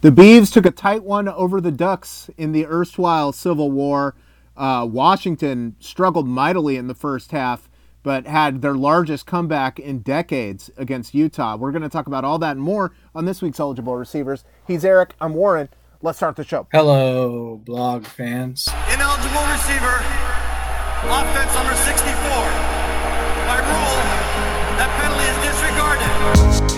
The Beavs took a tight one over the Ducks in the erstwhile Civil War. Uh, Washington struggled mightily in the first half, but had their largest comeback in decades against Utah. We're going to talk about all that and more on this week's eligible receivers. He's Eric. I'm Warren. Let's start the show. Hello, blog fans. Ineligible receiver, offense number 64. By rule, that penalty is disregarded.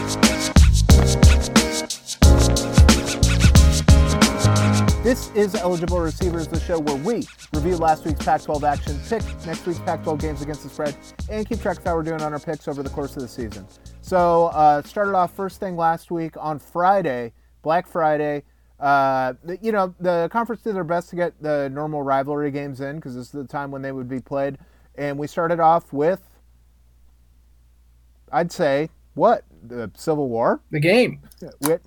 This is Eligible Receivers, the show where we review last week's Pac 12 action, pick next week's Pac 12 games against the spread, and keep track of how we're doing on our picks over the course of the season. So, uh, started off first thing last week on Friday, Black Friday. Uh, you know, the conference did their best to get the normal rivalry games in because this is the time when they would be played. And we started off with, I'd say, what? The Civil War? The game. With,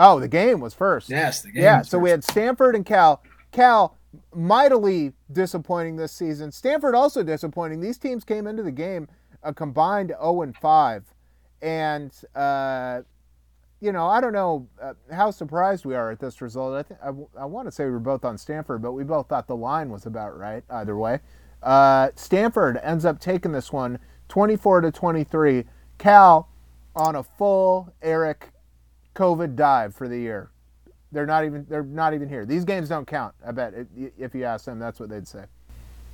oh, the game was first. Yes, the game. Yeah, so first. we had Stanford and Cal. Cal, mightily disappointing this season. Stanford also disappointing. These teams came into the game a combined 0 and 5. And, uh, you know, I don't know uh, how surprised we are at this result. I, th- I, I want to say we were both on Stanford, but we both thought the line was about right either way. Uh, Stanford ends up taking this one 24 to 23. Cal on a full Eric COVID dive for the year. They're not even they're not even here. These games don't count. I bet if you ask them, that's what they'd say.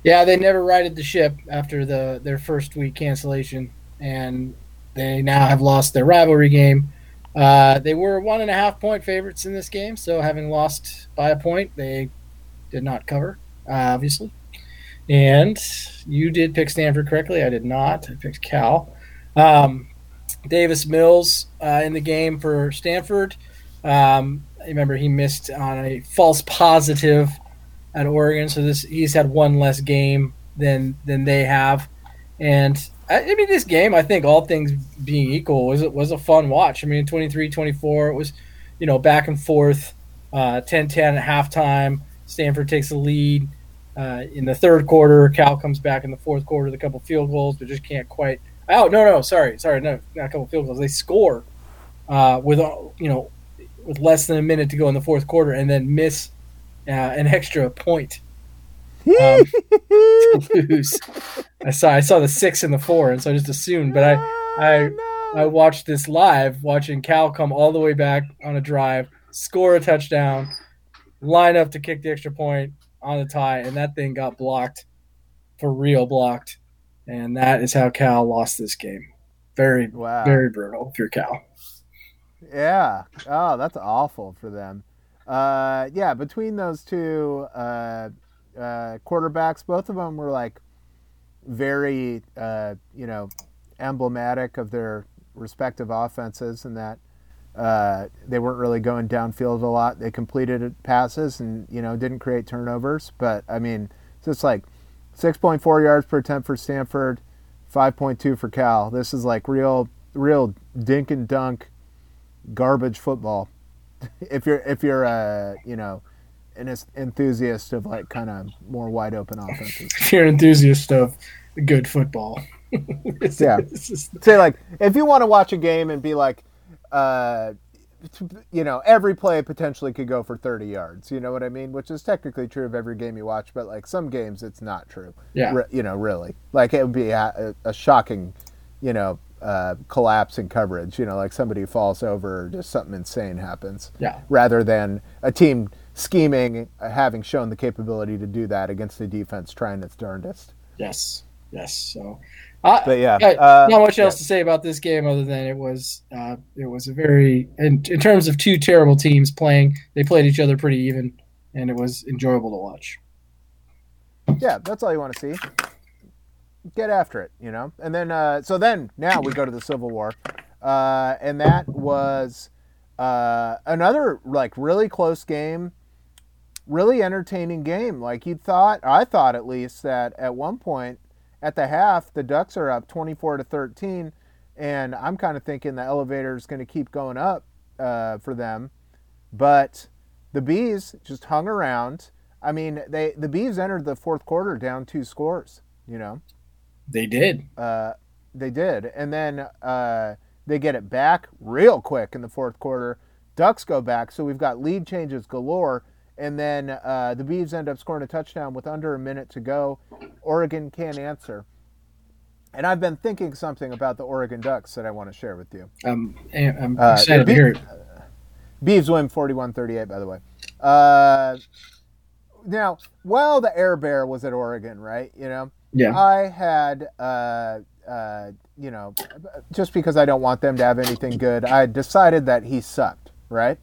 Yeah, they never righted the ship after the their first week cancellation, and they now have lost their rivalry game uh, they were one and a half point favorites in this game, so having lost by a point, they did not cover, uh, obviously. And you did pick Stanford correctly. I did not. I picked Cal. Um, Davis Mills uh, in the game for Stanford. Um, remember, he missed on a false positive at Oregon, so this he's had one less game than than they have, and I, mean, this game, I think all things being equal, was it was a fun watch. I mean, 23-24, it was, you know, back and forth, uh, 10-10 at halftime. Stanford takes the lead uh, in the third quarter. Cal comes back in the fourth quarter with a couple field goals, but just can't quite. Oh no, no, sorry, sorry, no, not a couple field goals. They score uh, with uh, you know with less than a minute to go in the fourth quarter, and then miss uh, an extra point um, to lose. I saw I saw the six and the four, and so I just assumed. But I I I watched this live, watching Cal come all the way back on a drive, score a touchdown, line up to kick the extra point on the tie, and that thing got blocked for real, blocked, and that is how Cal lost this game. Very wow. very brutal if you're Cal. Yeah. Oh, that's awful for them. Uh, yeah, between those two, uh, uh, quarterbacks. Both of them were like very, uh, you know, emblematic of their respective offenses, and that uh, they weren't really going downfield a lot. They completed passes and you know didn't create turnovers. But I mean, just like 6.4 yards per attempt for Stanford, 5.2 for Cal. This is like real, real dink and dunk, garbage football. if you're if you're uh, you know an enthusiast of like kind of more wide open offenses. if you're an enthusiast of good football. yeah. Say like if you want to watch a game and be like, uh, you know, every play potentially could go for 30 yards. You know what I mean? Which is technically true of every game you watch, but like some games it's not true. Yeah. Re- you know, really. Like it would be a, a shocking, you know, uh, collapse in coverage. You know, like somebody falls over or just something insane happens. Yeah. Rather than a team scheming, uh, having shown the capability to do that against the defense trying its darndest. Yes, yes. So, uh, but yeah, uh, not much else yeah. to say about this game other than it was uh, it was a very in, in terms of two terrible teams playing. They played each other pretty even, and it was enjoyable to watch. Yeah, that's all you want to see. Get after it, you know. And then, uh, so then now we go to the Civil War, uh, and that was another like really close game really entertaining game. Like you thought, I thought at least that at one point at the half, the Ducks are up 24 to 13, and I'm kind of thinking the elevator is going to keep going up uh, for them. But the Bees just hung around. I mean, they the Bees entered the fourth quarter down two scores. You know, they did. Uh, they did, and then uh, they get it back real quick in the fourth quarter Ducks go back, so we've got lead changes galore. And then uh, the Beavs end up scoring a touchdown with under a minute to go. Oregon can't answer. And I've been thinking something about the Oregon Ducks that I want to share with you. Um, I'm Uh, excited the to hear it. Beavs win 41 38, by the way. Uh, now, while the Air Bear was at Oregon, right? You know, Yeah. I had, uh, uh, you know, just because I don't want them to have anything good, I decided that he sucked, right?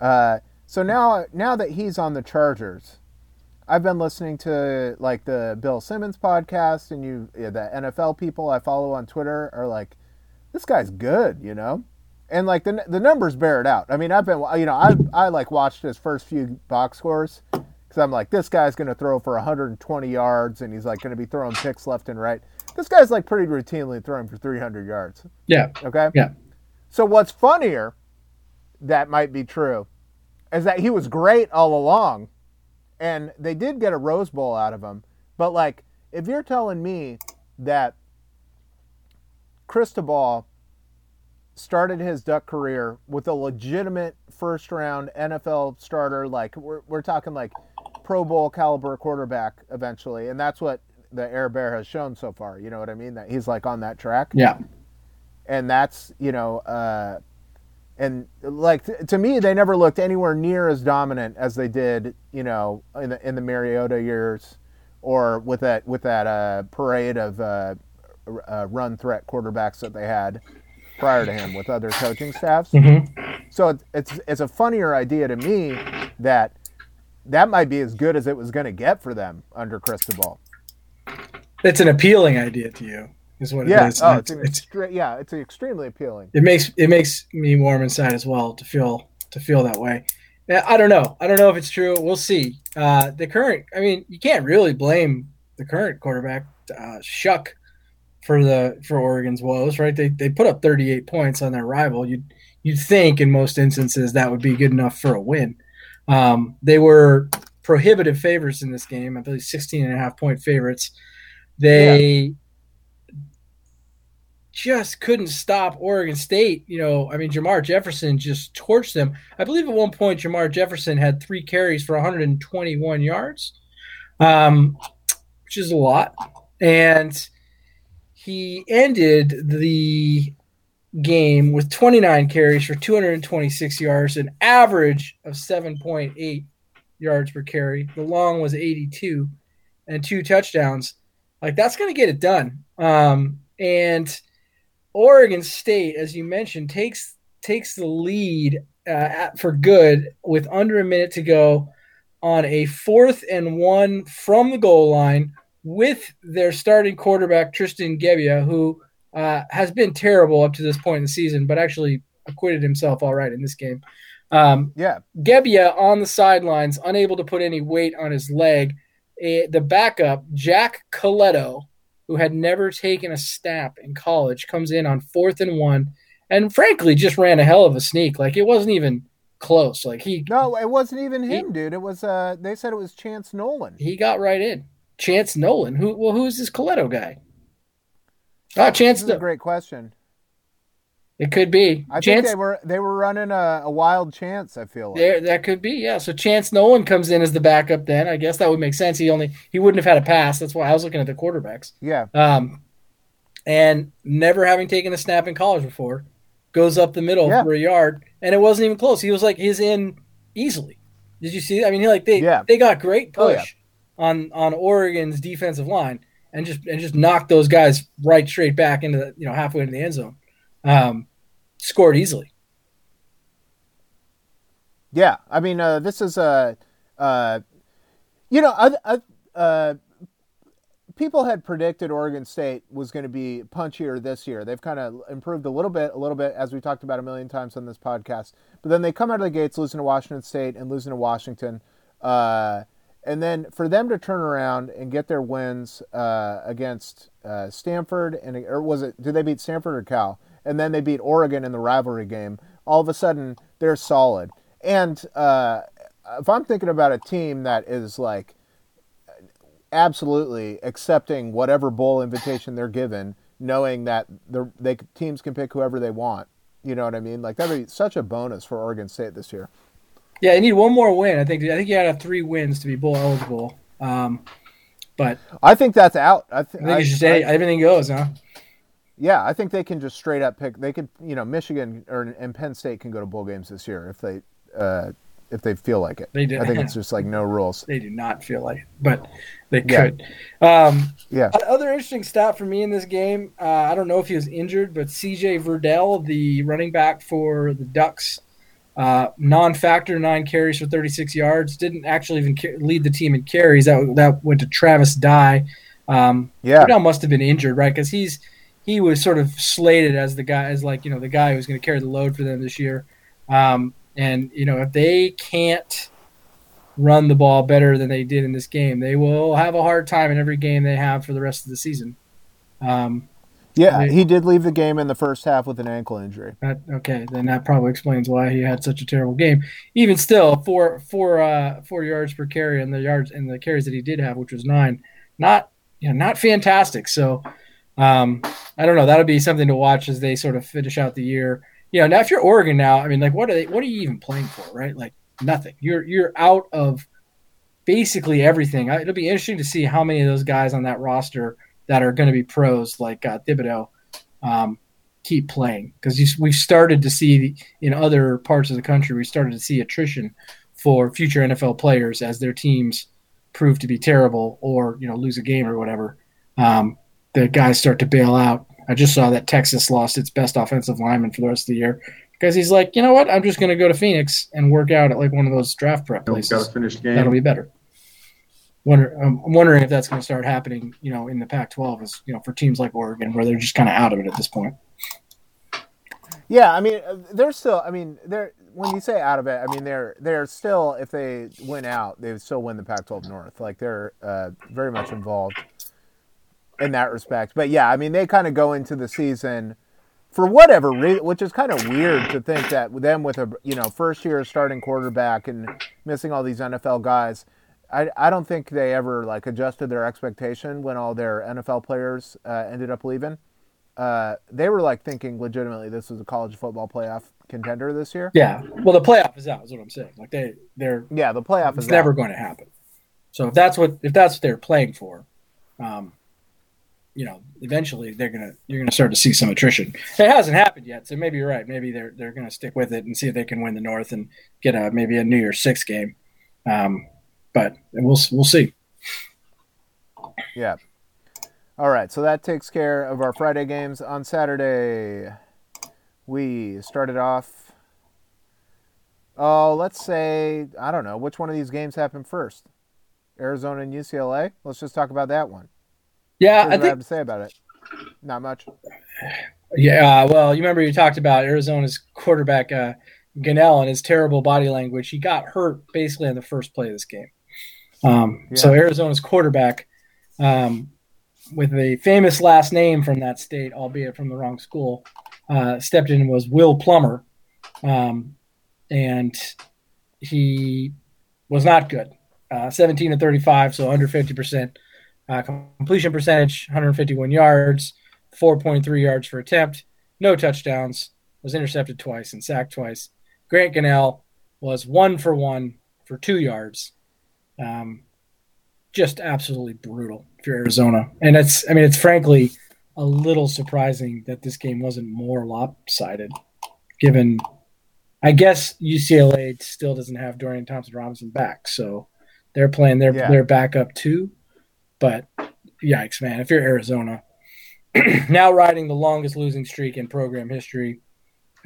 Uh, so now, now that he's on the Chargers, I've been listening to like the Bill Simmons podcast, and you, the NFL people I follow on Twitter are like, this guy's good, you know, and like the the numbers bear it out. I mean, I've been, you know, I I like watched his first few box scores because I'm like, this guy's going to throw for 120 yards, and he's like going to be throwing picks left and right. This guy's like pretty routinely throwing for 300 yards. Yeah. Okay. Yeah. So what's funnier, that might be true, is that he was great all along, and they did get a Rose Bowl out of him. But like, if you're telling me that Cristobal started his Duck career with a legitimate first round NFL starter, like we're we're talking like Pro Bowl caliber quarterback eventually, and that's what the Air Bear has shown so far. You know what I mean? That he's like on that track Yeah. and that's you know uh, and like to me they never looked anywhere near as dominant as they did you know in the in the Mariota years or with that with that uh, parade of uh, uh, run threat quarterbacks that they had prior to him with other coaching staffs. So it's, it's it's a funnier idea to me that that might be as good as it was going to get for them under Cristobal. It's an appealing idea to you, is what Yeah, it is. oh, it's, it's- extre- yeah, it's extremely appealing. it makes it makes me warm inside as well to feel to feel that way. I don't know. I don't know if it's true. We'll see. Uh, the current, I mean, you can't really blame the current quarterback, uh, Shough, for the for Oregon's woes, right? They they put up 38 points on their rival. You'd you'd think in most instances that would be good enough for a win. Um, they were prohibitive favorites in this game. I believe 16 and a half point favorites. They just couldn't stop Oregon State. You know, I mean, Jermar Jefferson just torched them. I believe at one point Jermar Jefferson had three carries for 121 yards, um, which is a lot. And he ended the game with 29 carries for 226 yards, an average of 7.8 yards per carry. The long was 82 and two touchdowns. Like that's going to get it done. Um, and Oregon State, as you mentioned, takes takes the lead uh, at, for good with under a minute to go on a fourth and one from the goal line with their starting quarterback Tristan Gebbia, who uh, has been terrible up to this point in the season, but actually acquitted himself all right in this game. Um, Yeah, Gebbia on the sidelines, unable to put any weight on his leg. Eh, the backup, Jack Colletto, who had never taken a snap in college, comes in on fourth and one, and frankly, just ran a hell of a sneak. Like it wasn't even close. Like he No, it wasn't even He- him, dude. It was uh they said it was Chance Nolan. he got right in. Chance Nolan, who well, who's this Colletto guy? Oh, Chance. This is a great question. It could be I Chance. think they were they were running a, a wild chance, I feel like. There, that could be, yeah. So Chance Nolan comes in as the backup. Then I guess that would make sense. He only he wouldn't have had a pass. That's why I was looking at the quarterbacks. Yeah. Um, and never having taken a snap in college before, goes up the middle Yeah. for a yard, and it wasn't even close. He was like he's in easily. Did you see? I mean, he like they Yeah. they got great Oh, push yeah. on on Oregon's defensive line, and just and just knocked those guys right straight back into the you know halfway into the end zone. Um, scored easily. Yeah, I mean, uh, this is a, uh, you know, I, I, uh, people had predicted Oregon State was going to be punchier this year. They've kind of improved a little bit, a little bit, as we talked about a million times on this podcast. But then they come out of the gates losing to Washington State and losing to Washington, uh, and then for them to turn around and get their wins uh, against uh, Stanford and or was it? Did they beat Stanford or Cal? And then they beat Oregon in the rivalry game. All of a sudden, they're solid. And uh, if I'm thinking about a team that is like absolutely accepting whatever bowl invitation they're given, knowing that the they teams can pick whoever they want, You know what I mean? Like that'd be such a bonus for Oregon State this year. Yeah, you need one more win. I think. I think you had to have three wins to be bowl eligible. Um, but I think that's out. I, th- I think it's just I, everything goes, huh? Yeah, I think they can just straight up pick. They could, you know, Michigan or and Penn State can go to bowl games this year if they uh, if they feel like it. They do. I think it's just like no rules. they do not feel like it, but they could. Yeah. Um, yeah. Other interesting stat for me in this game. Uh, I don't know if he was injured, but C.J. Verdell, the running back for the Ducks, uh, non-factor, nine carries for 36 yards. Didn't actually even ca- lead the team in carries. That that went to Travis Dye. Um, yeah, Verdell must have been injured, right? Because he's he was sort of slated as the guy, as like you know the guy who's going to carry the load for them this year. Um, and you know if they can't run the ball better than they did in this game, they will have a hard time in every game they have for the rest of the season. Um, yeah, he did leave the game in the first half with an ankle injury. That, okay, then that probably explains why he had such a terrible game. Even still, four four uh, four yards per carry and the yards and the carries that he did have, which was nine, not you know not fantastic. So um, I don't know. That'll be something to watch as they sort of finish out the year. You know, now if you're Oregon now, I mean, like, what are they? What are you even playing for, right? Like nothing. You're you're out of basically everything. It'll be interesting to see how many of those guys on that roster that are going to be pros like uh, Thibodeaux um, keep playing because we've started to see in other parts of the country we started to see attrition for future NFL players as their teams prove to be terrible or you know lose a game or whatever. Um, the guys start to bail out. I just saw that Texas lost its best offensive lineman for the rest of the year because he's like, you know what? I'm just going to go to Phoenix and work out at like one of those draft prep places. Got to finish the game. That'll be better. Wonder, I'm wondering if that's going to start happening, you know, in the Pac-12, is you know, for teams like Oregon, where they're just kind of out of it at this point. Yeah, I mean, uh, they're still. I mean, they're when you say out of it, I mean they're they're still. If they win out, they would still win the Pac-12 North. Like they're uh, very much involved in that respect. But yeah, I mean, they kind of go into the season for whatever reason, which is kind of weird to think that them with a you know first year starting quarterback and missing all these NFL guys I, I don't think they ever like adjusted their expectation when all their NFL players uh, ended up leaving. Uh, they were like thinking legitimately this was a college football playoff contender this year. Yeah, well, the playoff is out. Is what I'm saying. Like they, they're yeah, the playoff is never out. going to happen. So if that's what if that's what they're playing for, um, you know, eventually they're gonna you're gonna start to see some attrition. It hasn't happened yet, so maybe you're right. Maybe they're they're gonna stick with it and see if they can win the North and get a maybe a New Year's Six game. Um, but we'll we'll see. Yeah. All right, so that takes care of our Friday games. On Saturday, we started off. Oh, let's say I don't know which one of these games happened first. Arizona and UCLA. Let's just talk about that one. Yeah, I think, I have to say about it. Not much. Yeah, well, you remember you talked about Arizona's quarterback uh, Gunnell and his terrible body language. He got hurt basically in the first play of this game. Um, yeah. So Arizona's quarterback, um, with a famous last name from that state, albeit from the wrong school, uh, stepped in was Will Plummer, um, and he was not good. Uh, 17 to 35, so under 50 percent uh, completion percentage, 151 yards, 4.3 yards for attempt, no touchdowns, was intercepted twice and sacked twice. Grant Gunnell was one for one for two yards um, just absolutely brutal for Arizona. And it's, I mean, it's frankly a little surprising that this game wasn't more lopsided, given, I guess UCLA still doesn't have Dorian Thompson Robinson back. So they're playing their, yeah. their backup too. But yikes, man. If you're Arizona, now riding the longest losing streak in program history,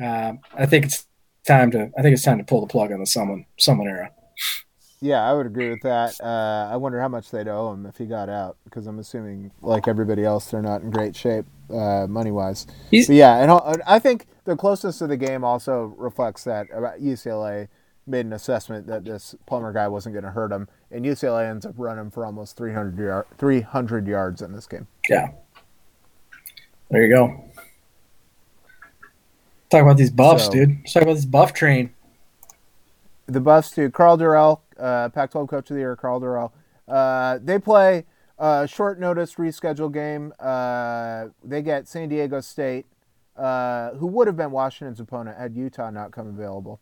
uh, I think it's time to, I think it's time to pull the plug on the Sumlin, Sumlin era. Yeah, I would agree with that. Uh, I wonder how much they'd owe him if he got out, because I'm assuming, like everybody else, they're not in great shape uh, money wise. Yeah, and I think the closeness to the game also reflects that UCLA made an assessment that this Plummer guy wasn't going to hurt him, and UCLA ends up running for almost 300, yard, 300 yards in this game. Yeah. There you go. Talk about these buffs, so, dude. Let's talk about this buff train. The buffs to Karl Dorrell uh, Pac-12 Coach of the Year, Karl Dorrell. Uh, they play a short notice reschedule game. Uh, they get San Diego State uh, who would have been Washington's opponent had Utah not come available.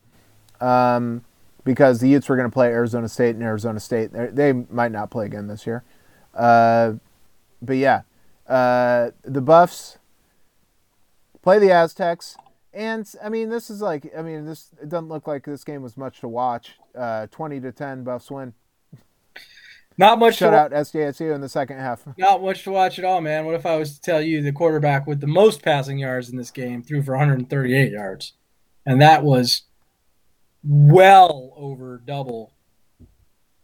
Um, because the Utes were going to play Arizona State and Arizona State. They might not play again this year. Uh, but yeah, uh, the Buffs play the Aztecs. And I mean, this is like, I mean, this it doesn't look like this game was much to watch. Uh, Twenty to ten, Buffs win. Not much. Shut out SDSU in the second half. Not much to watch at all, man. What if I was to tell you the quarterback with the most passing yards in this game threw for 138 yards, and that was well over double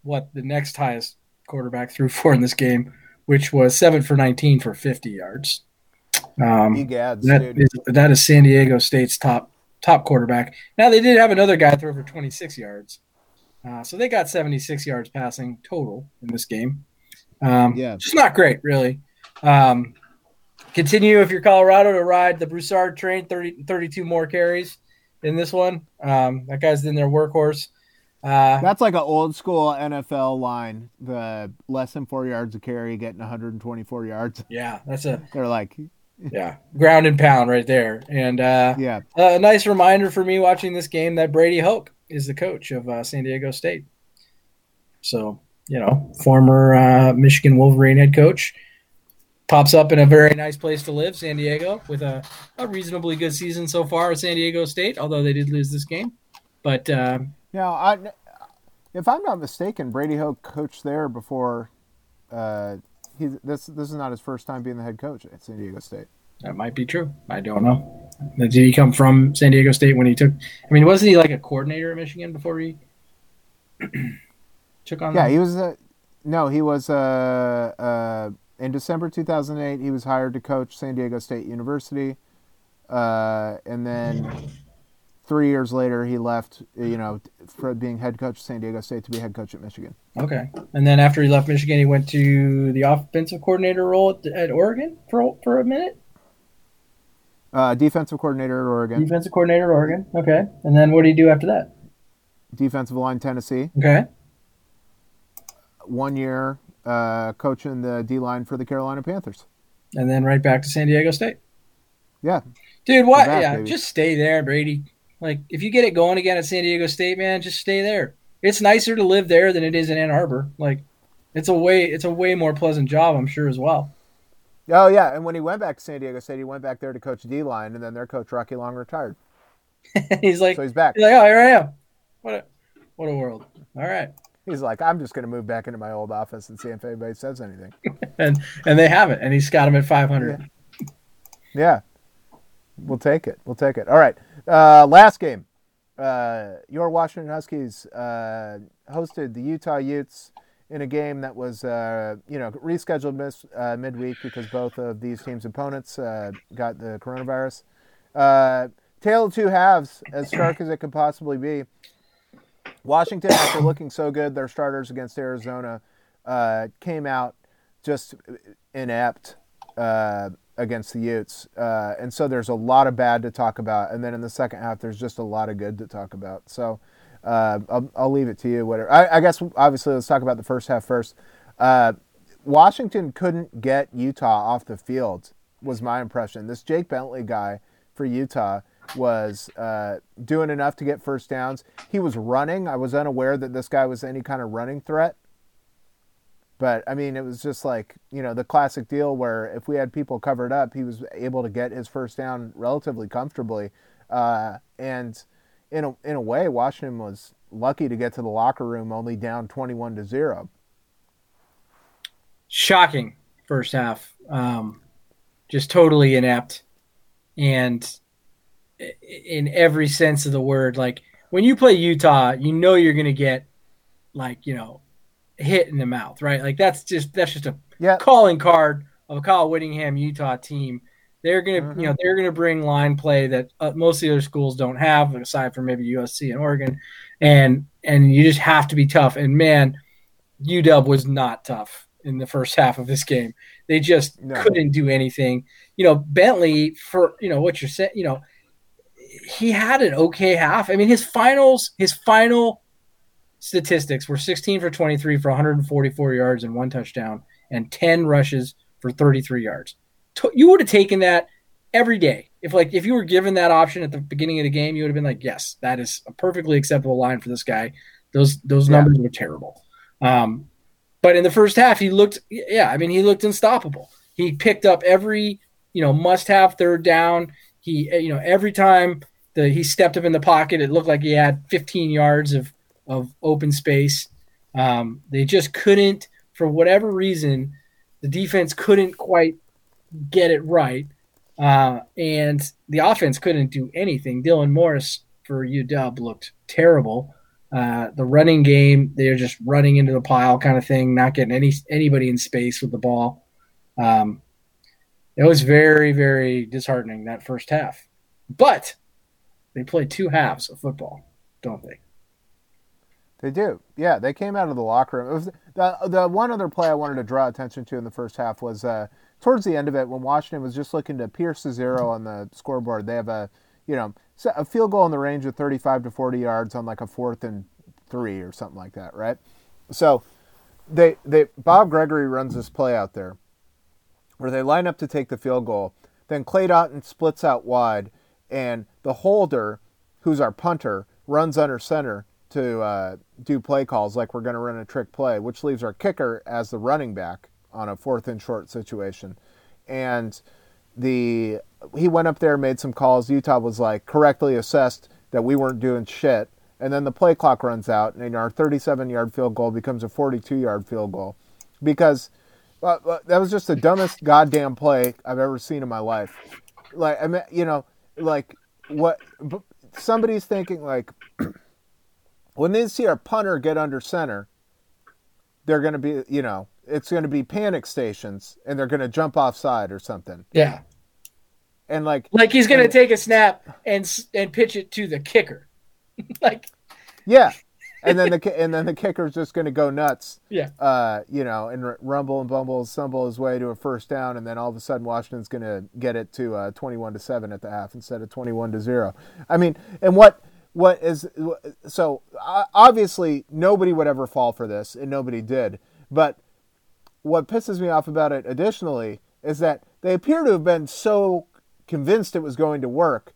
what the next highest quarterback threw for in this game, which was seven for 19 for 50 yards. Um, that, is, that is San Diego State's top top quarterback. Now they did have another guy throw for 26 yards, uh, so they got 76 yards passing total in this game. Um, yeah, just not great, really. Um, continue if you're Colorado to ride the Broussard train, 30, 32 more carries in this one. Um, that guy's in their workhorse. Uh, That's like an old school NFL line. The less than four yards of carry, getting 124 yards. Yeah, that's a. They're like, yeah, ground and pound right there. And uh, yeah, a nice reminder for me watching this game that Brady Hoke is the coach of uh, San Diego State. So you know, former uh, Michigan Wolverine head coach pops up in a very nice place to live, San Diego, with a, a reasonably good season so far at San Diego State, although they did lose this game. But uh, now, I, if I'm not mistaken, Brady Hoke coached there before. Uh, he this this is not his first time being the head coach at San Diego State. That might be true. I don't know. Did he come from San Diego State when he took? I mean, wasn't he like a coordinator at Michigan before he took on? Yeah, them? he was. Uh, no, he was. Uh, uh, in December 2008, he was hired to coach San Diego State University, uh, and then three years later, he left. You know, for being head coach of San Diego State to be head coach at Michigan. Okay, and then after he left Michigan, he went to the offensive coordinator role at, at Oregon for for a minute. Uh, defensive coordinator at Oregon. Defensive coordinator at Oregon. Okay, and then what did he do after that? Defensive line Tennessee. Okay. One year uh, coaching the D line for the Carolina Panthers. And then right back to San Diego State. Yeah. Dude, what? Back, yeah, baby. just stay there, Brady. Like, if you get it going again at San Diego State, man, just stay there. It's nicer to live there than it is in Ann Arbor. Like, it's a way it's a way more pleasant job, I'm sure as well. Oh yeah, and when he went back to San Diego State, he went back there to coach D line, and then their coach Rocky Long retired. he's like, so he's back. He's like, oh, here I am. What a what a world. All right. He's like, I'm just going to move back into my old office and see if anybody says anything. and and they haven't, and he's got him at 500. Yeah. yeah. We'll take it. We'll take it. All right. Uh, last game. Uh, your Washington Huskies uh, hosted the Utah Utes in a game that was, uh, you know, rescheduled mis- uh, midweek because both of these teams' opponents uh, got the coronavirus. Tail of two halves, as stark as it could possibly be. Washington, after looking so good, their starters against Arizona uh, came out just inept uh, against the Utes, uh, and so there's a lot of bad to talk about. And then in the second half, there's just a lot of good to talk about. So uh, I'll, I'll, leave it to you. Whatever. I, I, guess obviously let's talk about the first half first. Uh, Washington couldn't get Utah off the field. Was my impression. This Jake Bentley guy for Utah was uh, doing enough to get first downs. He was running. I was unaware that this guy was any kind of running threat. But I mean, it was just like you know the classic deal where if we had people covered up, he was able to get his first down relatively comfortably. Uh, and in a in a way, Washington was lucky to get to the locker room only down twenty-one to zero. Shocking first half, um, just totally inept, and in every sense of the word. Like when you play Utah, you know you're going to get like, you know, hit in the mouth, right? Like that's just that's just a yeah. calling card of a Kyle Whittingham Utah team. They're gonna, mm-hmm. you know, they're gonna bring line play that uh, most of the other schools don't have, aside from maybe USC and Oregon, and and you just have to be tough. And man, UW was not tough in the first half of this game. They just no. couldn't do anything. You know, Bentley for you know what you're saying. You know, he had an okay half. I mean, his finals, his final statistics were 16 for 23 for 144 yards and one touchdown, and 10 rushes for 33 yards. You would have taken that every day. If like if you were given that option at the beginning of the game, you would have been like, yes, that is a perfectly acceptable line for this guy. Those those Yeah. numbers were terrible. Um, but in the first half, he looked yeah, I mean he looked unstoppable. He picked up every you know must have third down. He you know every time the he stepped up in the pocket, it looked like he had 15 yards of of open space. Um, they just couldn't, for whatever reason, the defense couldn't quite get it right, uh, and the offense couldn't do anything. Dylan Morris for UW looked terrible. Uh, the running game, they're just running into the pile kind of thing, not getting any anybody in space with the ball. Um, it was very, very disheartening that first half. But they play two halves of football, don't they? They do. Yeah, they came out of the locker room. The the one other play I wanted to draw attention to in the first half was uh, towards the end of it when Washington was just looking to pierce the zero on the scoreboard. They have a you know a field goal in the range of 35 to 40 yards on like a fourth and three or something like that, right? So they they Bob Gregory runs this play out there where they line up to take the field goal. Then Cade Otton splits out wide, and the holder, who's our punter, runs under center to uh, do play calls like we're going to run a trick play, which leaves our kicker as the running back on a fourth and short situation. And the he went up there, made some calls. Utah was like correctly assessed that we weren't doing shit. And then the play clock runs out, and our 37 yard field goal becomes a 42 yard field goal because well, that was just the dumbest goddamn play I've ever seen in my life. Like, I mean, you know, like what somebody's thinking, like, when they see our punter get under center, they're going to be, you know, it's going to be panic stations and they're going to jump offside or something. Yeah. And like, Like he's going to take a snap and and pitch it to the kicker. like yeah. And then the and then the kicker's just going to go nuts. yeah. uh, you know, and rumble and bumble, stumble his way to a first down, and then all of a sudden Washington's going to get it to uh, twenty-one to seven at the half instead of twenty-one to zero. I mean, and what what is so uh, obviously nobody would ever fall for this, and nobody did. But what pisses me off about it, additionally, is that they appear to have been so convinced it was going to work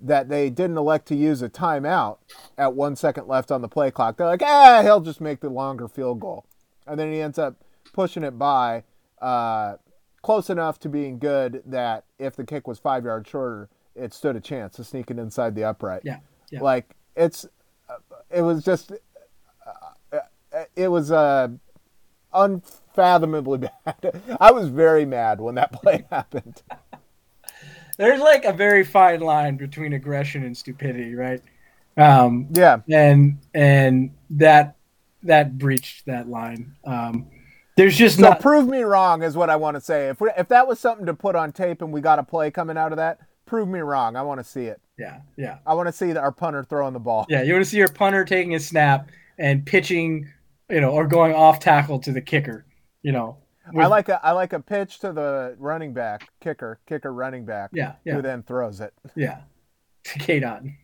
that they didn't elect to use a timeout at one second left on the play clock. They're like, ah, he'll just make the longer field goal. And then he ends up pushing it by uh, close enough to being good that if the kick was five yards shorter, it stood a chance of sneaking inside the upright. Yeah. Yeah. Like, it's, it was just, uh, it was uh, unfathomably bad. I was very mad when that play happened. There's like a very fine line between aggression and stupidity, right? Um, Yeah. and and that that breached that line. Um, there's just So not prove me wrong is what I want to say. If we, if that was something to put on tape and we got a play coming out of that, prove me wrong. I want to see it. yeah yeah I want to see our punter throwing the ball. yeah. You want to see your punter taking a snap and pitching, you know, or going off tackle to the kicker, you know. I like a I like a pitch to the running back, kicker, kicker, running back, yeah yeah who then throws it yeah to Kate on,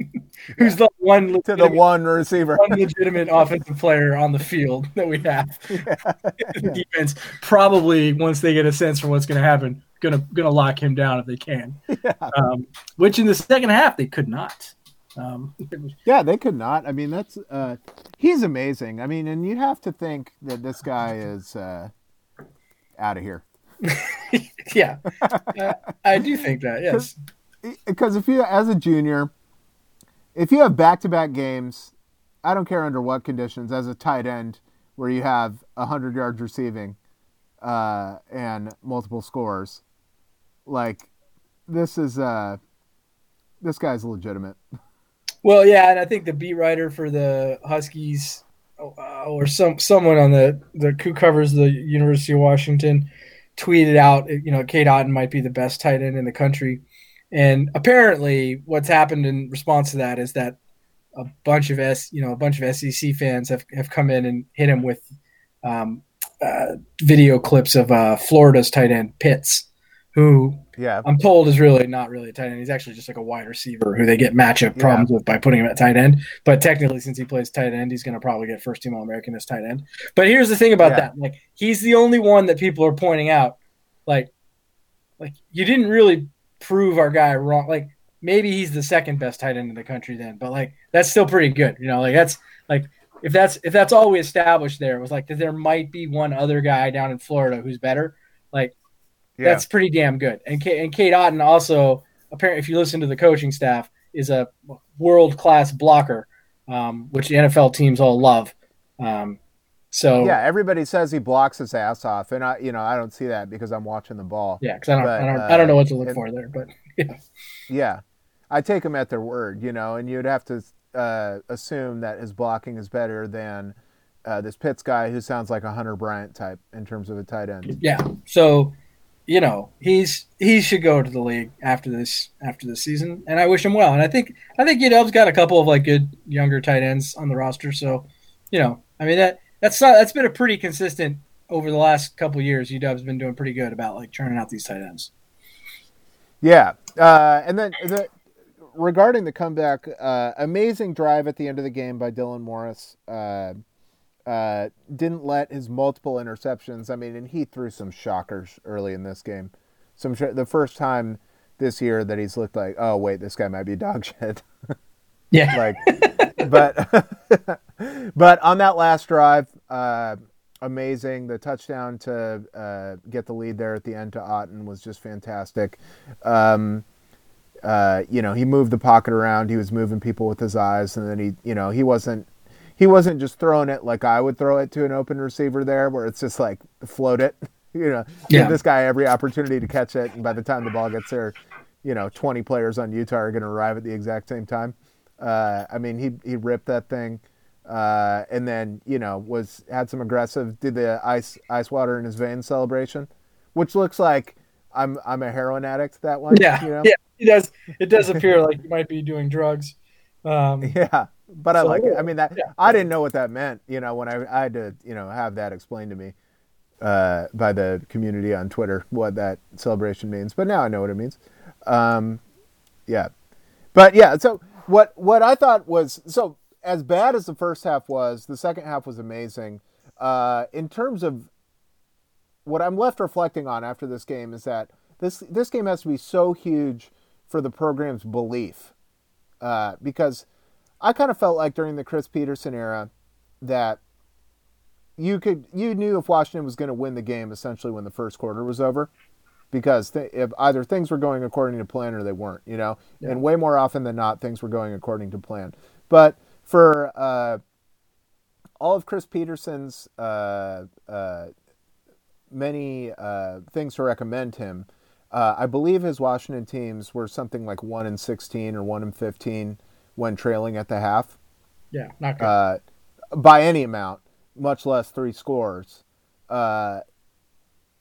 who's the one to the one receiver. one legitimate offensive player on the field that we have. the defense probably once they get a sense for what's going to happen, gonna gonna lock him down if they can. Um, which in the second half they could not. Um, Yeah, they could not. I mean, that's uh, he's amazing. I mean, and you have to think that this guy is uh, out of here. yeah, Uh, I do think that. Yes. because if you as a junior if you have back-to-back games i don't care under what conditions as a tight end where you have 100 yards receiving uh, and multiple scores like this is uh this guy's legitimate Well, yeah, and I think the beat writer for the Huskies, or some someone on the the who covers the University of Washington, tweeted out, you know, Cade Otton might be the best tight end in the country, and apparently, what's happened in response to that is that a bunch of s you know a bunch of SEC fans have have come in and hit him with um, uh, video clips of uh, Florida's tight end Pitts, who yeah um, I'm told is really not really a tight end. He's actually just like a wide receiver who they get matchup Yeah. problems with by putting him at tight end. But technically, since he plays tight end, he's going to probably get first team All American as tight end. But here's the thing about Yeah. that: like he's the only one that people are pointing out. Like, like you didn't really prove our guy wrong. Like maybe he's the second best tight end in the country then, but like that's still pretty good. You know, like that's like if that's if that's all we established there was like that there might be one other guy down in Florida who's better. Like yeah. that's pretty damn good. And K- and Cade Otton also apparently if you listen to the coaching staff is a world class blocker, um, which the NFL teams all love. Um, so yeah, everybody says he blocks his ass off, and I, you know, I don't see that because I'm watching the ball. Yeah, because I don't, but, I don't, uh, I don't know what to look and, for there, but yeah. yeah, I take him at their word, you know, and you'd have to uh, assume that his blocking is better than uh, this Pitts guy who sounds like a Hunter Bryant type in terms of a tight end. Yeah, so you know he's he should go to the league after this after this season, and I wish him well. And I think I think UW's got a couple of like good younger tight ends on the roster, so you know, I mean that that's not that's been a pretty consistent over the last couple years. UW's been doing pretty good about like churning out these tight ends. Yeah, uh, and then the, regarding the comeback, uh, amazing drive at the end of the game by Dylan Morris. Uh, uh didn't let his multiple interceptions. I mean, and he threw some shockers early in this game. Some sh- the first time this year that he's looked like, oh wait, this guy might be dog shit. Yeah. like, but but on that last drive, uh, amazing. The touchdown to uh, get the lead there at the end to Otton was just fantastic. Um, uh, you know, he moved the pocket around. He was moving people with his eyes, and then he, you know, he wasn't he wasn't just throwing it like I would throw it to an open receiver there, where it's just like float it. You know, yeah. give this guy every opportunity to catch it, and by the time the ball gets there, you know, 20 players on Utah are going to arrive at the exact same time. Uh, I mean, he he ripped that thing, uh, and then you know was had some aggressive did the ice ice water in his veins celebration, which looks like I'm I'm a heroin addict. That one, yeah, you know? yeah, it does. It does appear like you might be doing drugs. Um, yeah, but I like it. I mean that yeah. I didn't know what that meant. You know, when I, I had to you know have that explained to me uh, by the community on Twitter what that celebration means. But now I know what it means. Um, yeah, but yeah, so what what I thought was so as bad as the first half was, the second half was amazing. Uh, in terms of what I'm left reflecting on after this game is that this this game has to be so huge for the program's belief, uh, because I kind of felt like during the Chris Petersen era that you could you knew if Washington was going to win the game essentially when the first quarter was over because th- if either things were going according to plan or they weren't, you know, yeah. and way more often than not, things were going according to plan. But for uh, all of Chris Petersen's uh, uh, many uh, things to recommend him, uh, I believe his Washington teams were something like one in sixteen or one in fifteen when trailing at the half. Yeah, not good. Uh, by any amount, much less three scores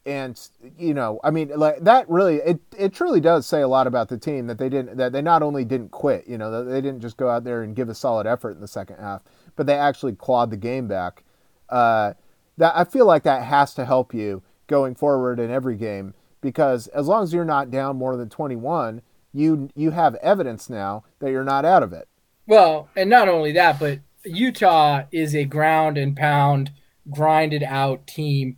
and you know, I mean, like that really, it it truly does say a lot about the team that they didn't that they not only didn't quit, you know, they didn't just go out there and give a solid effort in the second half, but they actually clawed the game back. Uh, that I feel like that has to help you going forward in every game because as long as you're not down more than 21, you you have evidence now that you're not out of it. Well, and not only that, but Utah is a ground and pound, grinded out team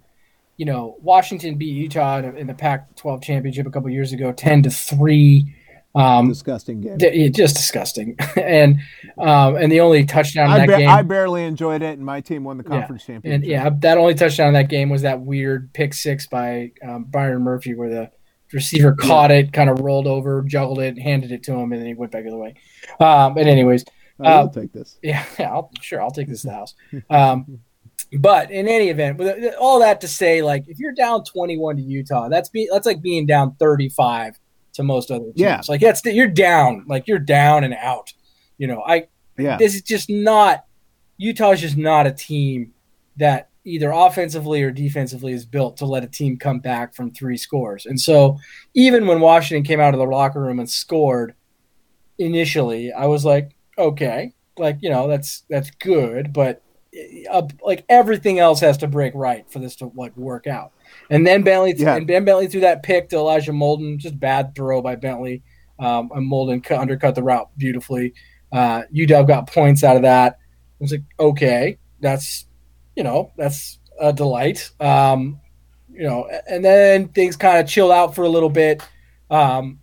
you know, Washington beat Utah in the Pac-12 championship a couple years ago, ten to three. Um, disgusting game. D- just disgusting. and um, and the only touchdown in that ba- game, I barely enjoyed it, and my team won the conference yeah. championship. And yeah, that only touchdown in that game was that weird pick six by um, Byron Murphy, where the receiver caught it, kind of rolled over, juggled it, handed it to him, and then he went back the other way. Um, but anyways, I'll uh, take this. Yeah, yeah, I'll, sure, I'll take this to the house. Um, but in any event, with all that to say, like if you're down 21 to Utah, that's be that's like being down 35 to most other teams. Yeah. Like that's you're down, like you're down and out. You know, I yeah. This is just not Utah's just not a team that either offensively or defensively is built to let a team come back from three scores. And so even when Washington came out of the locker room and scored initially, I was like, okay, like, you know, that's that's good, but uh, like everything else has to break right for this to like work out. And then Bentley yeah. and Ben Bentley threw that pick to Elijah Molden, just bad throw by Bentley. Um, and Molden cut, undercut the route beautifully. Uh, UW got points out of that. I was like, okay, that's you know that's a delight. Um, you know, and then things kind of chilled out for a little bit. Um,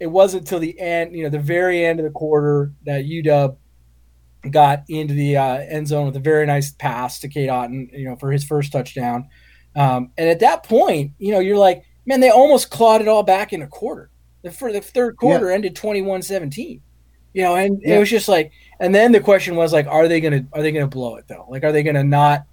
it wasn't till the end, you know, the very end of the quarter that UW got into the uh, end zone with a very nice pass to Cade Otton, you know, for his first touchdown. Um, and at that point, you know, you're like, man, they almost clawed it all back in a quarter. The, for the third quarter yeah. ended 21-17. You know, and yeah. it was just like, and then the question was like, are they gonna are they gonna blow it though? Like, are they gonna not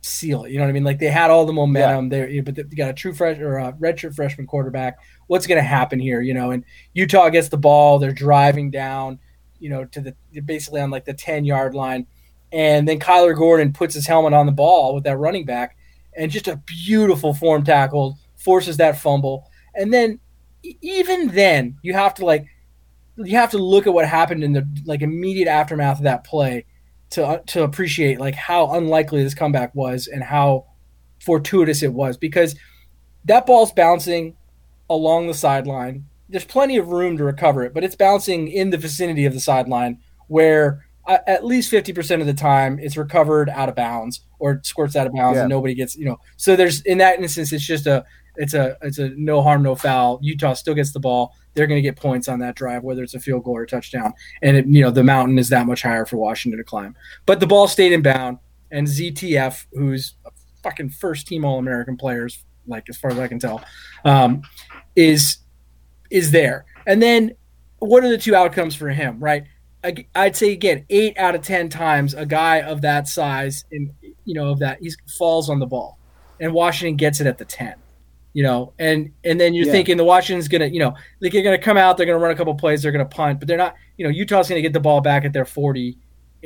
seal it? You know what I mean? Like they had all the momentum yeah. there, but they got a true fresh or a redshirt freshman quarterback. What's gonna happen here? You know, and Utah gets the ball, they're driving down, you know, to the basically on like the ten yard line, and then Kyler Gordon puts his helmet on the ball with that running back, and just a beautiful form tackle forces that fumble, and then even then you have to like you have to look at what happened in the like immediate aftermath of that play to uh, to appreciate like how unlikely this comeback was and how fortuitous it was because that ball's bouncing along the sideline. There's plenty of room to recover it, but it's bouncing in the vicinity of the sideline where uh, at least 50% of the time it's recovered out of bounds or squirts out of bounds yeah. and nobody gets, you know. So there's in that instance it's just a it's a it's a no harm no foul. Utah still gets the ball. They're going to get points on that drive, whether it's a field goal or a touchdown. And it, you know the mountain is that much higher for Washington to climb. But the ball stayed in bound, and ZTF, who's a fucking first team All American players, like as far as I can tell, um, is is there. And then what are the two outcomes for him? Right. I'd say again, eight out of ten times a guy of that size, and you know of that, he falls on the ball, and Washington gets it at the ten you know, and and then you're yeah. thinking the Washington's gonna, you know, like they're gonna come out, they're gonna run a couple plays, they're gonna punt, but they're not, you know, Utah's gonna get the ball back at their 40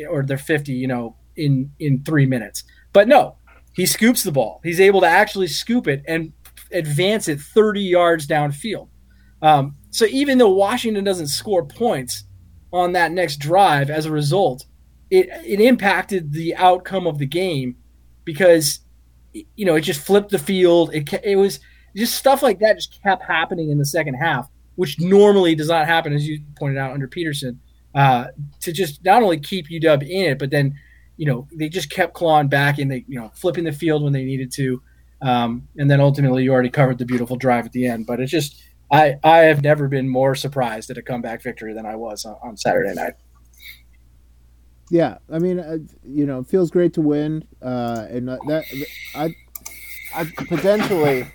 or their 50, you know, in in three minutes. But no, he scoops the ball. He's able to actually scoop it and advance it 30 yards downfield. Um, so even though Washington doesn't score points on that next drive as a result, it it impacted the outcome of the game because you know it just flipped the field. It it was just stuff like that just kept happening in the second half, which normally does not happen, as you pointed out under Petersen, Uh, to just not only keep UW in it, but then you know they just kept clawing back and they you know flipping the field when they needed to, um, and then ultimately you already covered the beautiful drive at the end. But it's just I I have never been more surprised at a comeback victory than I was on, on Saturday night. Yeah, I mean, uh, you know, it feels great to win, uh, and that I, I potentially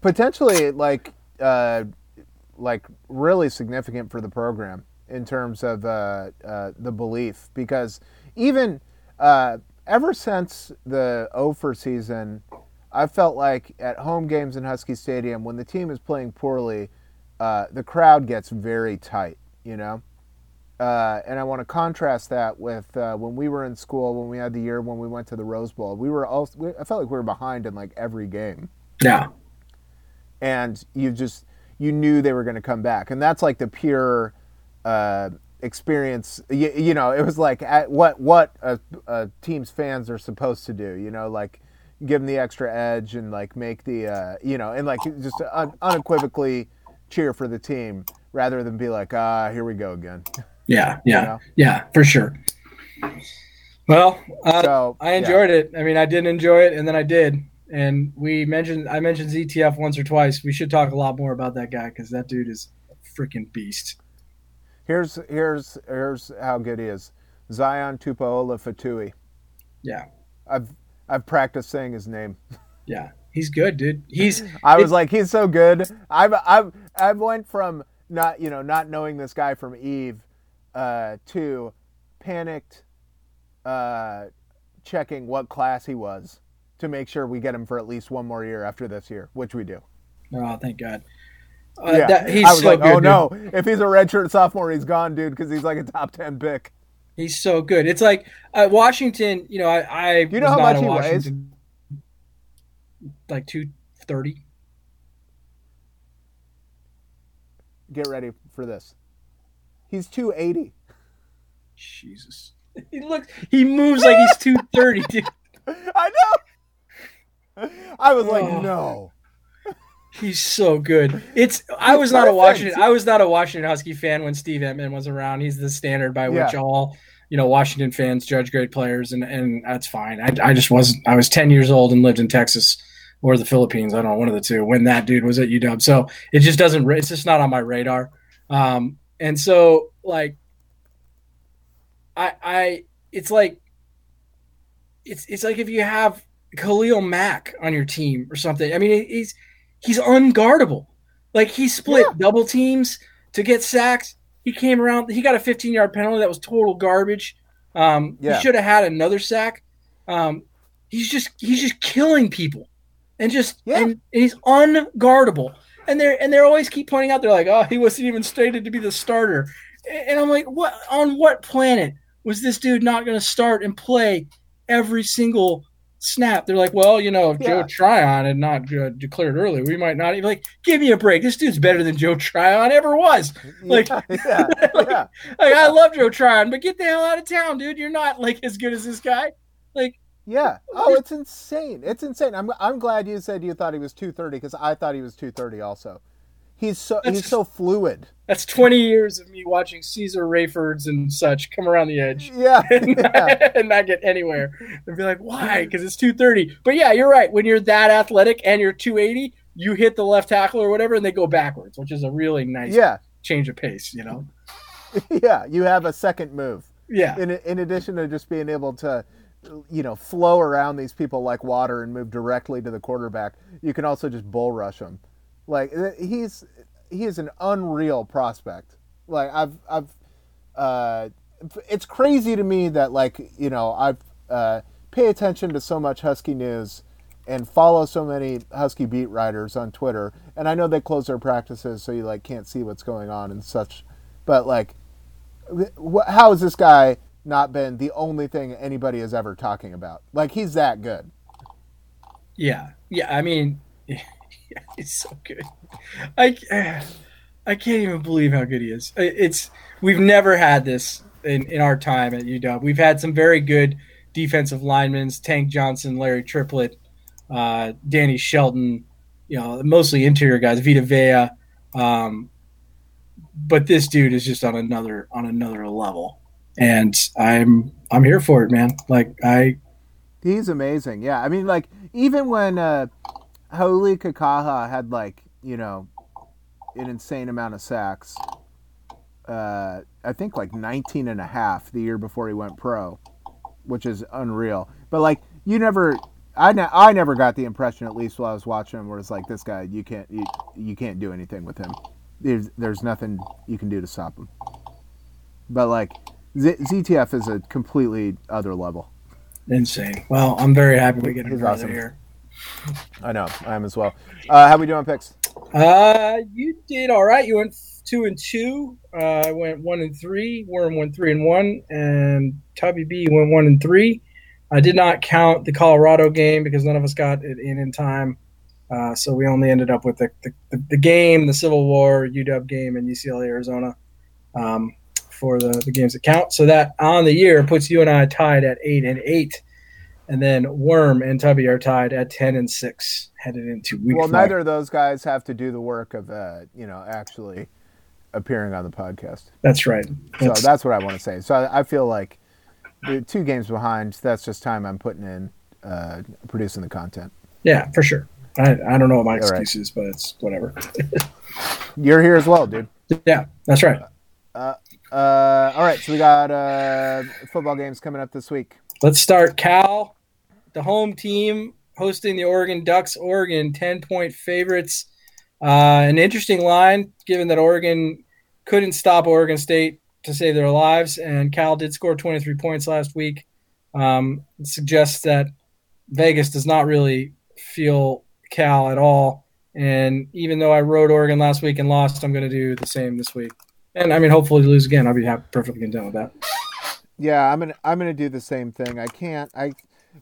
potentially like uh, like really significant for the program in terms of uh, uh, the belief because even uh, ever since the Ofer season, I felt like at home games in Husky Stadium when the team is playing poorly, uh, the crowd gets very tight, you know. Uh, and I want to contrast that with when we were in school, when we had the year when we went to the Rose Bowl. We were all, I felt like we were behind in like every game. Yeah and you just you knew they were going to come back, and that's like the pure uh, experience. You, you, know, it was like what what a, a, team's fans are supposed to do. You know, like give them the extra edge and like make the uh, you know and like just un- unequivocally cheer for the team rather than be like ah here we go again. Yeah, yeah, you know? yeah, for sure. Well, uh, so, I enjoyed yeah. it. I mean, I didn't enjoy it, and then I did and we mentioned I mentioned ZTF once or twice. We should talk a lot more about that guy because that dude is a freaking beast. Here's here's here's how good he is. Zion Tupuola Fetui. Yeah. I've I've practiced saying his name. Yeah. He's good, dude. He's I was like, he's so good. I've I've I've went from not you know, not knowing this guy from Eve uh, to panicked uh, checking what class he was to make sure we get him for at least one more year after this year, which we do. Oh, thank God. Uh, yeah, that, I was so like, good, oh dude. no, if he's a redshirt sophomore, he's gone, dude, because he's like a top ten pick. He's so good. It's like uh, Washington. You know, I, I you know how much he weighs? Like two thirty. Get ready for this. He's two eighty. Jesus. He looks. He moves like he's two thirty, dude. I know. I was like, oh. no. He's so good. It's I was not a Washington I was not a Washington Husky fan when Steve Emtman was around. He's the standard by which yeah. all you know Washington fans judge great players, and and that's fine. I, I just wasn't. I was ten years old and lived in Texas or the Philippines. I don't know, one of the two. When that dude was at UW, so it just doesn't. It's just not on my radar. Um, and so like, I I it's like it's it's like if you have Khalil Mack on your team or something. I mean, he's he's unguardable. Like he split yeah. double teams to get sacks. He came around. He got a 15 yard penalty that was total garbage. Um, yeah. He should have had another sack. Um, he's just he's just killing people, and just yeah. and, and he's unguardable. And they're and they're always keep pointing out. They're like, oh, he wasn't even stated to be the starter. And I'm like, what on what planet was this dude not going to start and play every single snap. They're like, well, you know, if yeah. Joe Tryon had not uh, declared early, we might not even like give me a break. This dude's better than Joe Tryon ever was. Like, yeah, yeah, like, like, I love Joe Tryon, but get the hell out of town, dude. You're not like as good as this guy. Like, yeah. Oh, it's insane. It's insane. I'm I'm glad you said you thought he was 230 because I thought he was 230 also. He's so that's, he's so fluid. That's 20 years of me watching Caesar Rayfords and such come around the edge. Yeah. And, yeah. and not get anywhere. And be like, why? Because it's 230. But yeah, you're right. When you're that athletic and you're 280, you hit the left tackle or whatever, and they go backwards, which is a really nice yeah. change of pace, you know? yeah. You have a second move. Yeah. In, in addition to just being able to you know, flow around these people like water and move directly to the quarterback. You can also just bull rush them. Like he's he is an unreal prospect. Like I've I've uh, it's crazy to me that like you know I've uh, pay attention to so much Husky news and follow so many Husky beat writers on Twitter. And I know they close their practices so you like can't see what's going on and such. But like, how has this guy not been the only thing anybody is ever talking about? Like he's that good. Yeah, yeah. I mean, yeah, he's so good. I I can't even believe how good he is. It's we've never had this in, in our time at UW. We've had some very good defensive linemen: Tank Johnson, Larry Triplett, uh, Danny Shelton. You know, mostly interior guys, Vita Vea. Um, but this dude is just on another on another level, and I'm I'm here for it, man. Like I, he's amazing. Yeah, I mean, like even when. Uh Hau'oli Kikaha had like you know an insane amount of sacks. Uh, I think like 19 and a half the year before he went pro, which is unreal. But like you never, I, ne- I never got the impression, at least while I was watching him, where it's like this guy, you can't you, you can't do anything with him. There's there's nothing you can do to stop him. But like Z- ZTF is a completely other level. Insane. Well, I'm very happy we get him awesome. here. I know. I am as well. Uh, how we doing picks? Uh, you did all right. You went two and two. Uh, I went one and three. Worm went three and one, and Tubby B went one and three. I did not count the Colorado game because none of us got it in in time. Uh, so we only ended up with the, the, the, game, the Civil War, UW game, and UCLA Arizona um, for the, the games that count. So that on the year puts you and I tied at eight and eight and then Worm and Tubby are tied at ten and six headed into week. Well, five. neither of those guys have to do the work of uh, you know actually appearing on the podcast. That's right. That's... So that's what I want to say. So I, I feel like two games behind. That's just time I'm putting in uh, producing the content. Yeah, for sure. I, I don't know what my excuse right. is, but it's whatever. You're here as well, dude. Yeah, that's right. Uh, uh, all right, so we got uh, football games coming up this week. Let's start Cal the home team hosting the Oregon Ducks. Oregon, 10 point favorites. Uh, an interesting line, given that Oregon couldn't stop Oregon State to save their lives, and Cal did score 23 points last week. Um, suggests that Vegas does not really feel Cal at all. And even though I rode Oregon last week and lost, I'm going to do the same this week. And I mean, hopefully lose again. I'll be happy, perfectly content with that. Yeah, I'm gonna I'm gonna do the same thing. I can't. I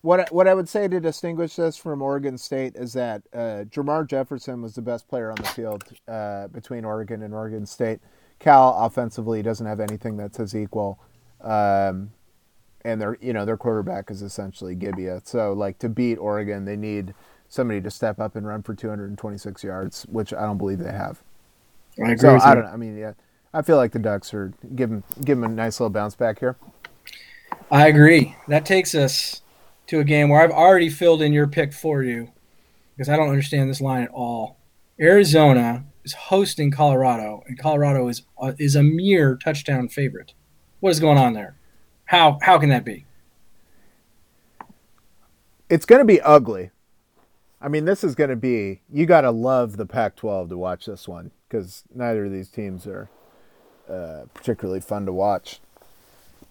what what I would say to distinguish this from Oregon State is that uh, Jermar Jefferson was the best player on the field uh, between Oregon and Oregon State. Cal offensively doesn't have anything that's his equal, um, and their you know their quarterback is essentially Gebbia. So like to beat Oregon, they need somebody to step up and run for 226 yards, which I don't believe they have. I agree. So I don't. I mean, yeah, I feel like the Ducks are give them give them a nice little bounce back here. I agree. That takes us to a game where I've already filled in your pick for you. because I don't understand this line at all. Arizona is hosting Colorado, and Colorado is uh, is a mere touchdown favorite. What is going on there? How how can that be? It's going to be ugly. I mean, this is going to be. You got to love the Pac-12 to watch this one because neither of these teams are uh, particularly fun to watch.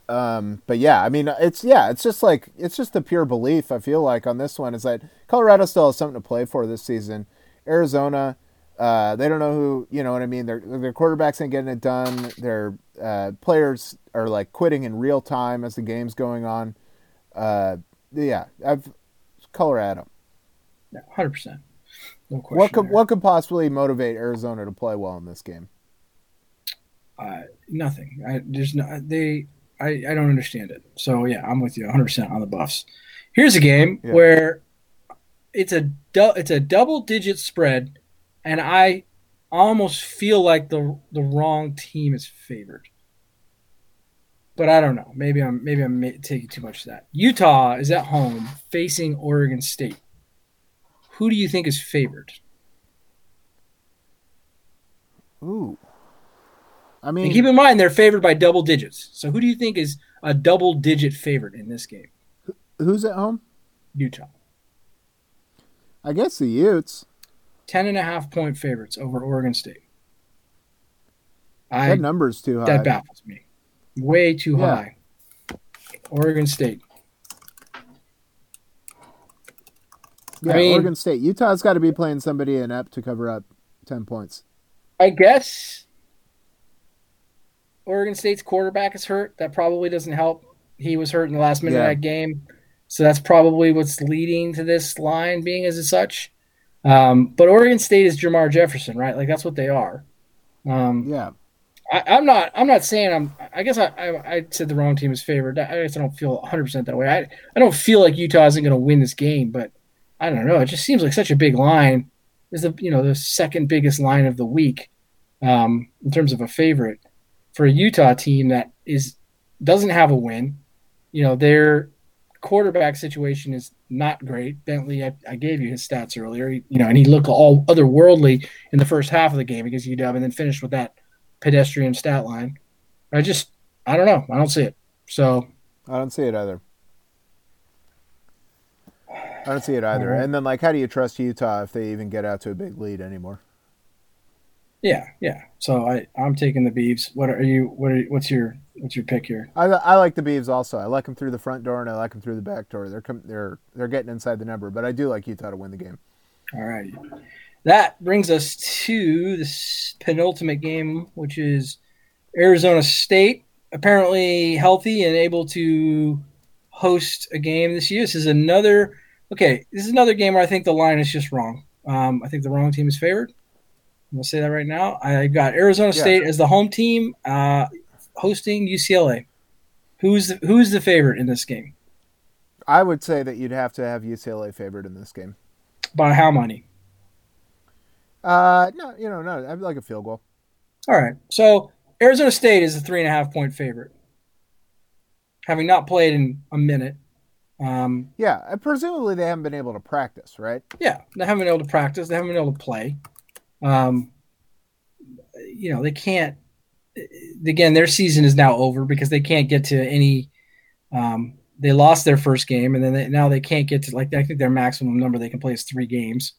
Um, but yeah, I mean, it's yeah, it's just like it's just the pure belief I feel like on this one is that Colorado still has something to play for this season. Arizona, uh, they don't know who you know what I mean. Their their quarterbacks ain't getting it done. Their uh, players are like quitting in real time as the game's going on. Uh, yeah, I've Colorado. Yeah, hundred percent. No question. What could there. what could possibly motivate Arizona to play well in this game? Uh, nothing. I, there's no they. I, I don't understand it. So yeah, I'm with you 100 percent on the Buffs. Here's a game Yeah. where it's a du- it's a double digit spread, and I almost feel like the the wrong team is favored. But I don't know. Maybe I'm maybe I'm taking too much of that. Utah is at home facing Oregon State. Who do you think is favored? Ooh, I And mean, keep in mind they're favored by double digits. So who do you think is a double digit favorite in this game? who's at home? Utah. I guess the Utes. Ten and a half point favorites over Oregon State. I That number's too high. that baffles me. Way too Yeah. high. Oregon State. Yeah, I mean- Oregon State. Utah's got to be playing somebody inept to cover up ten points. I guess Oregon State's quarterback is hurt. That probably doesn't help. He was hurt in the last minute Yeah. of that game. So that's probably what's leading to this line being as such. Um, but Oregon State is Jermar Jefferson, right? Like that's what they are. Um, Yeah, I, I'm not. I'm not saying I'm. I guess I, I, I said the wrong team is favored. I guess I don't feel 100 percent that way. I, I don't feel like Utah isn't going to win this game, but I don't know. It just seems like such a big line. Is the you know the second biggest line of the week um, in terms of a favorite for a Utah team that is doesn't have a win. You know their quarterback situation is not great. Bentley, I, I gave you his stats earlier. He- you know, and he looked all otherworldly in the first half of the game against UW, and then finished with that pedestrian stat line. I just, I don't know. I don't see it. So I don't see it either. I don't see it either. And then, like, how do you trust Utah if they even get out to a big lead anymore? Yeah, yeah. So I, I'm taking the Beavs. What are you? What are? What's your? What's your pick here? I, I like the Beavs also. I like them through the front door and I like them through the back door. They're com- they're they're getting inside the number, but I do like Utah to win the game. All right. That brings us to this penultimate game, which is Arizona State, apparently healthy and able to host a game this year. This is another okay. This is another game where I think the line is just wrong. Um, I think the wrong team is favored. I'm gonna say that right now. I got Arizona Yeah. State as the home team, uh, hosting UCLA. Who's the, who's the favorite in this game? I would say that you'd have to have UCLA favored in this game. By how many? Uh, no, you know, no, I'd like a field goal. All right. So Arizona State is a three and a half point favorite, having not played in a minute. Um, Yeah, presumably they haven't been able to practice, right? yeah, they haven't been able to practice. They haven't been able to play. Um, you know, they can't. Again, their season is now over because they can't get to any. Um, they lost their first game, and then they, now they can't get to like I think their maximum number they can play is three games,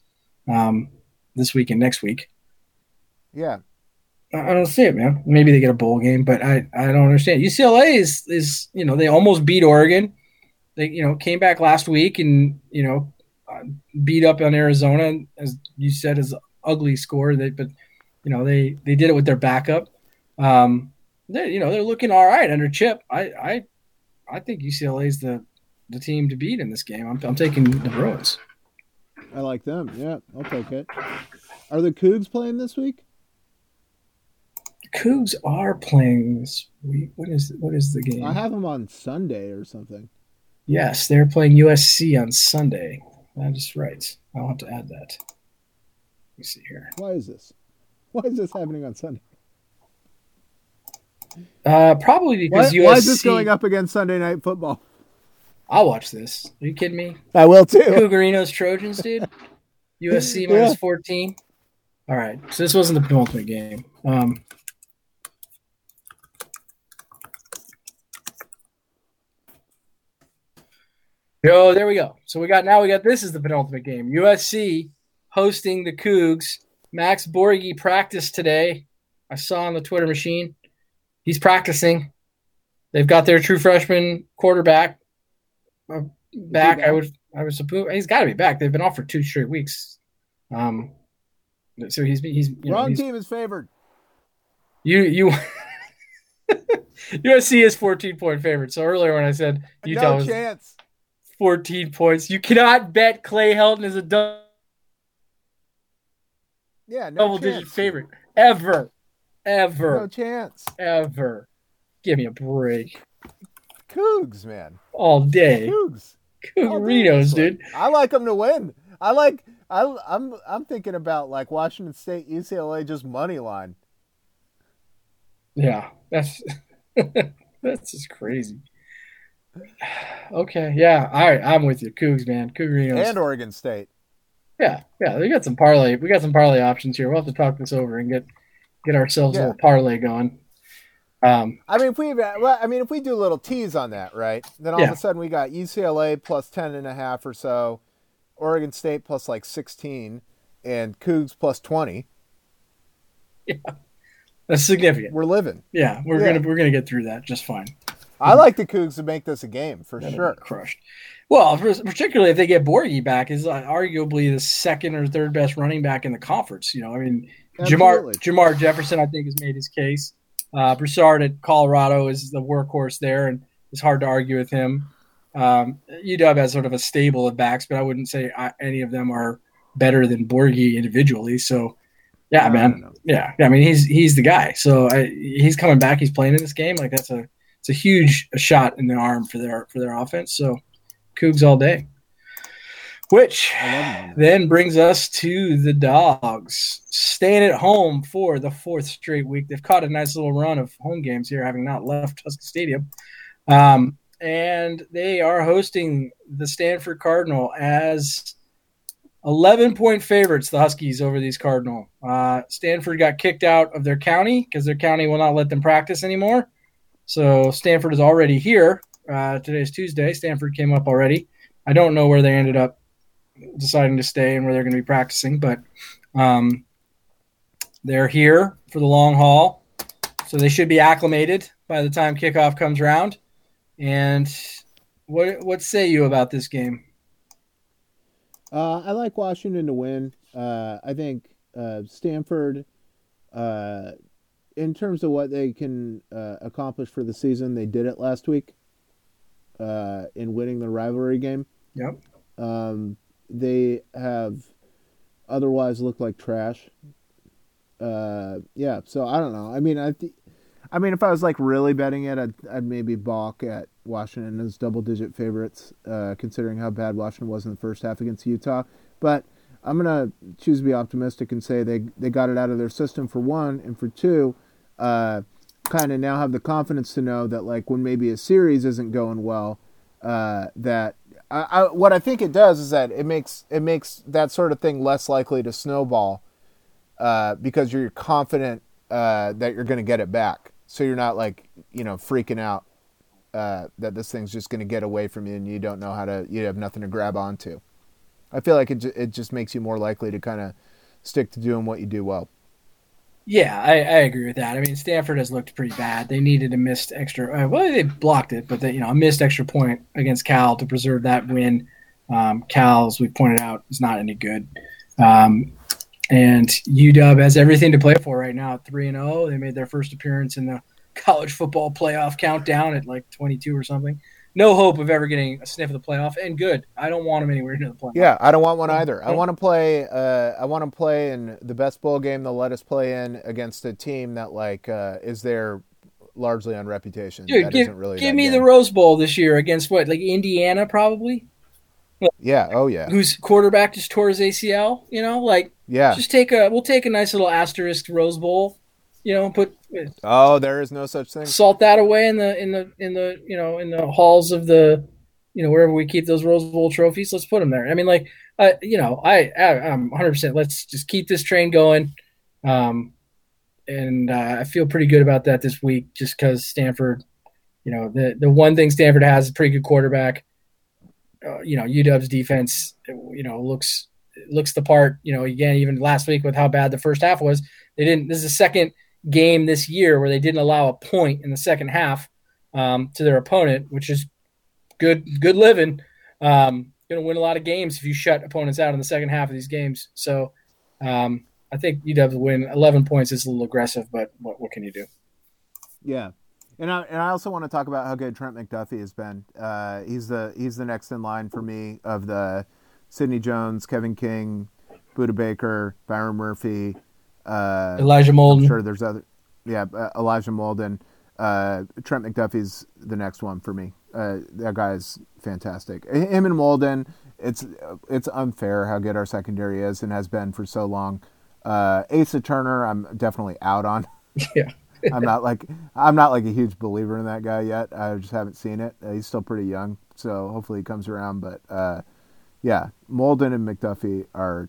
um, this week and next week. Yeah, I I don't see it, man. Maybe they get a bowl game, but I, I don't understand. UCLA is is you know they almost beat Oregon. They you know came back last week and you know uh, beat up on Arizona as you said is ugly score. They but you know they they did it with their backup. Um, they you know they're looking all right under Chip. I I I think UCLA is the the team to beat in this game. I'm I'm taking the Bruins. I like them. Yeah, I'll take it. Are the Cougs playing this week? Cougs are playing this week. What is what is the game? I have them on Sunday or something. Yes, they're playing USC on Sunday. That is right. I'll have to add that. Let me see here. Why is this? Why is this happening on Sunday? Uh, probably Why, because USC. why is this going up against Sunday night football? I'll watch this. Are you kidding me? I will too. Cougarino's Trojans, dude. USC minus 14. All right. So this wasn't the penultimate game. Um, Yo, there we go. So we got now we got this is the penultimate game. USC hosting the Cougs. Max Borghi practiced today. I saw on the Twitter machine. He's practicing. They've got their true freshman quarterback uh, back. I would I was supposed he's got to be back. They've been off for two straight weeks. Um, so he's he's you know, Wrong he's, team is favored. you you USC is 14 point favorite. So earlier when I said Utah no was chance. 14 points, you cannot bet Clay Helton is a dou- Yeah, no double chance. digit favorite ever, ever, No chance. ever. Give me a break Cougs, man. all day. Cougs. All day Cougarino's, this one. dude. I like them to win. I like. I, I'm. I'm thinking about like Washington State, UCLA, just money line. Yeah, that's that's just crazy. Okay, yeah, all right, I'm with you, Cougs, man, Cougarinos. and Oregon State. Yeah, yeah, we got some parlay. We got some parlay options here. We'll have to talk this over and get get ourselves a little parlay going. Um, I mean, if we, well, I mean, if we do a little tease on that, right? Then all Yeah. of a sudden we got UCLA plus ten and a half or so, Oregon State plus like sixteen, and Cougs plus twenty. Yeah, that's significant. We're living. Yeah, we're Yeah. gonna we're gonna get through that just fine. I like the Cougs to make this a game for That'll sure. crushed. Well, particularly if they get Borghi back, is uh, arguably the second or third best running back in the conference. You know, I mean, Jermar Absolutely. Jermar Jefferson, I think, has made his case. Uh, Broussard at Colorado is the workhorse there, and it's hard to argue with him. Um, UW has sort of a stable of backs, but I wouldn't say I, any of them are better than Borghi individually. So, yeah, No, man, no, no. yeah, I mean, he's he's the guy. So I, he's coming back. He's playing in this game. Like that's a it's a huge shot in the arm for their for their offense. So, Cougs all day. Which I love them on that. then brings us to the dogs staying at home for the fourth straight week. They've caught a nice little run of home games here, having not left Husky Stadium. Um, and they are hosting the Stanford Cardinal as 11 point favorites, the Huskies over these Cardinal. Uh, Stanford got kicked out of their county because their county will not let them practice anymore. So Stanford is already here. Uh, is Tuesday. Stanford came up already. I don't know where they ended up deciding to stay and where they're going to be practicing, but um, they're here for the long haul. So they should be acclimated by the time kickoff comes around. And what what say you about this game? Uh, I like Washington to win. Uh, I think uh, Stanford, uh, in terms of what they can uh, accomplish for the season, they did it last week uh, in winning the rivalry game. Yep. Um, they have otherwise looked like trash. Uh, yeah, so I don't know. I mean, I, th- I mean, if I was like really betting it, I'd, I'd maybe balk at Washington as double-digit favorites, uh, considering how bad Washington was in the first half against Utah. But I'm gonna choose to be optimistic and say they they got it out of their system for one, and for two, uh, kind of now have the confidence to know that like when maybe a series isn't going well, uh, that I, I, what I think it does is that it makes it makes that sort of thing less likely to snowball uh, because you're confident uh, that you're going to get it back. So you're not like you know freaking out uh, that this thing's just going to get away from you and you don't know how to you have nothing to grab onto. I feel like it it just makes you more likely to kind of stick to doing what you do well. Yeah, I, I agree with that. I mean, Stanford has looked pretty bad. They needed a missed extra. Uh, well, they blocked it, but they, you know, a missed extra point against Cal to preserve that win. Um, Cal, as we pointed out, is not any good. Um, and UW has everything to play for right now at three and zero. They made their first appearance in the college football playoff countdown at like twenty two or something. No hope of ever getting a sniff of the playoff, and good. I don't want them anywhere near the playoff. Yeah, I don't want one either. I want to play. Uh, I want to play in the best bowl game they'll let us play in against a team that like uh, is there largely on reputation. Dude, That give, isn't really give me good. the Rose Bowl this year against what, like Indiana, probably, Yeah. Oh yeah. whose quarterback just tore his ACL. You know, like Yeah. just take a we'll take a nice little asterisk Rose Bowl. You know, put Oh, there is no such thing. salt that away in the in the in the you know in the halls of the you know, wherever we keep those Rose Bowl trophies, let's put them there. I mean, like, uh, you know, I, I am 100. percent Let's just keep this train going. Um, and uh, I feel pretty good about that this week, just because Stanford, you know, the the one thing Stanford has is a pretty good quarterback. Uh, you know, UW's defense, you know, looks looks the part. You know, again, even last week with how bad the first half was, they didn't. This is the second game this year where they didn't allow a point in the second half um, to their opponent, which is good good living. Um, going to win a lot of games if you shut opponents out in the second half of these games. So um, I think UW win. 11 points is a little aggressive, but what, what can you do? Yeah. And I, and I also want to talk about how good Trent McDuffie has been. Uh, he's the he's the next in line for me of the Sidney Jones, Kevin King, Budda Baker, Byron Murphy, uh, Elijah Molden. I'm sure there's other, yeah, uh, Elijah Molden. Uh, Trent McDuffie's the next one for me. Uh, that guy's fantastic. Him and Molden. It's it's unfair how good our secondary is and has been for so long. Uh, Asa Turner, I'm definitely out on. Yeah. I'm not like I'm not like a huge believer in that guy yet. I just haven't seen it. Uh, he's still pretty young, so hopefully he comes around. But uh, yeah, Molden and McDuffie are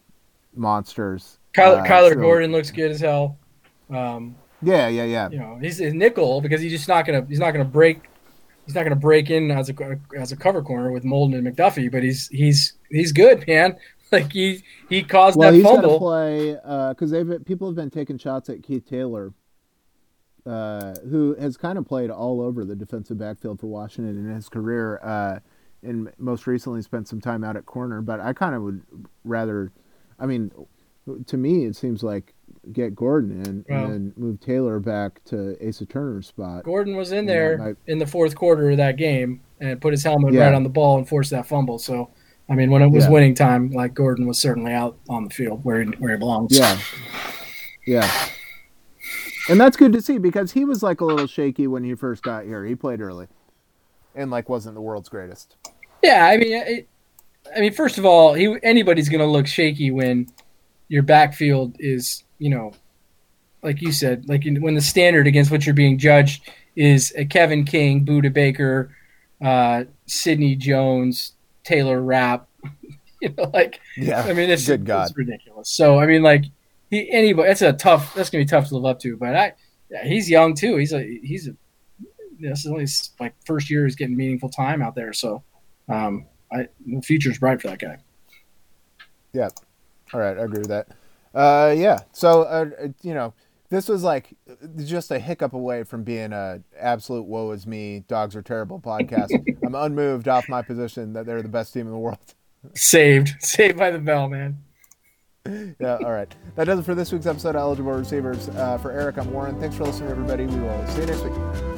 monsters. Kyler, Uh, Kyler so- Gordon looks good as hell. Um, Yeah, yeah, yeah. you know, he's a nickel because he's just not gonna he's not gonna break he's not gonna break in as a as a cover corner with Molden and McDuffie, but he's he's he's good, man. Like he he caused Well, that he's fumble. play because they've people have been taking shots at Keith Taylor, uh, who has kind of played all over the defensive backfield for Washington in his career, uh, and most recently spent some time out at corner. But I kind of would rather, I mean, to me it seems like get Gordon in and move Taylor back to Asa Turner's spot. Gordon was in there might- in the fourth quarter of that game and put his helmet Yeah. right on the ball and forced that fumble. So, I mean, when it was Yeah. winning time, like Gordon was certainly out on the field where he, where he belongs. Yeah. Yeah. And that's good to see because he was like a little shaky when he first got here. He played early. And like wasn't the world's greatest. Yeah, I mean, it, I mean, first of all, he anybody's going to look shaky when your backfield is, you know, like you said, like when the standard against which you're being judged is a Kevin King, Budda Baker, uh, Sidney Jones, Taylor Rapp. you know, like Yeah. I mean, it's, Good God. it's ridiculous. So I mean, like he anybody that's a tough that's gonna be tough to live up to. But I, yeah, he's young too. He's a he's a this is only his, like first year he's getting meaningful time out there. So um, I the future's bright for that guy. Yeah. All right, I agree with that. Uh, yeah. So, uh, uh, you know, this was like just a hiccup away from being a absolute woe is me, dogs are terrible podcast. I'm unmoved off my position that they're the best team in the world. Saved, saved by the bell, man. Yeah. All right. That does it for this week's episode of Eligible Receivers. Uh, for Eric, I'm Warren. Thanks for listening, everybody. We will see you next week.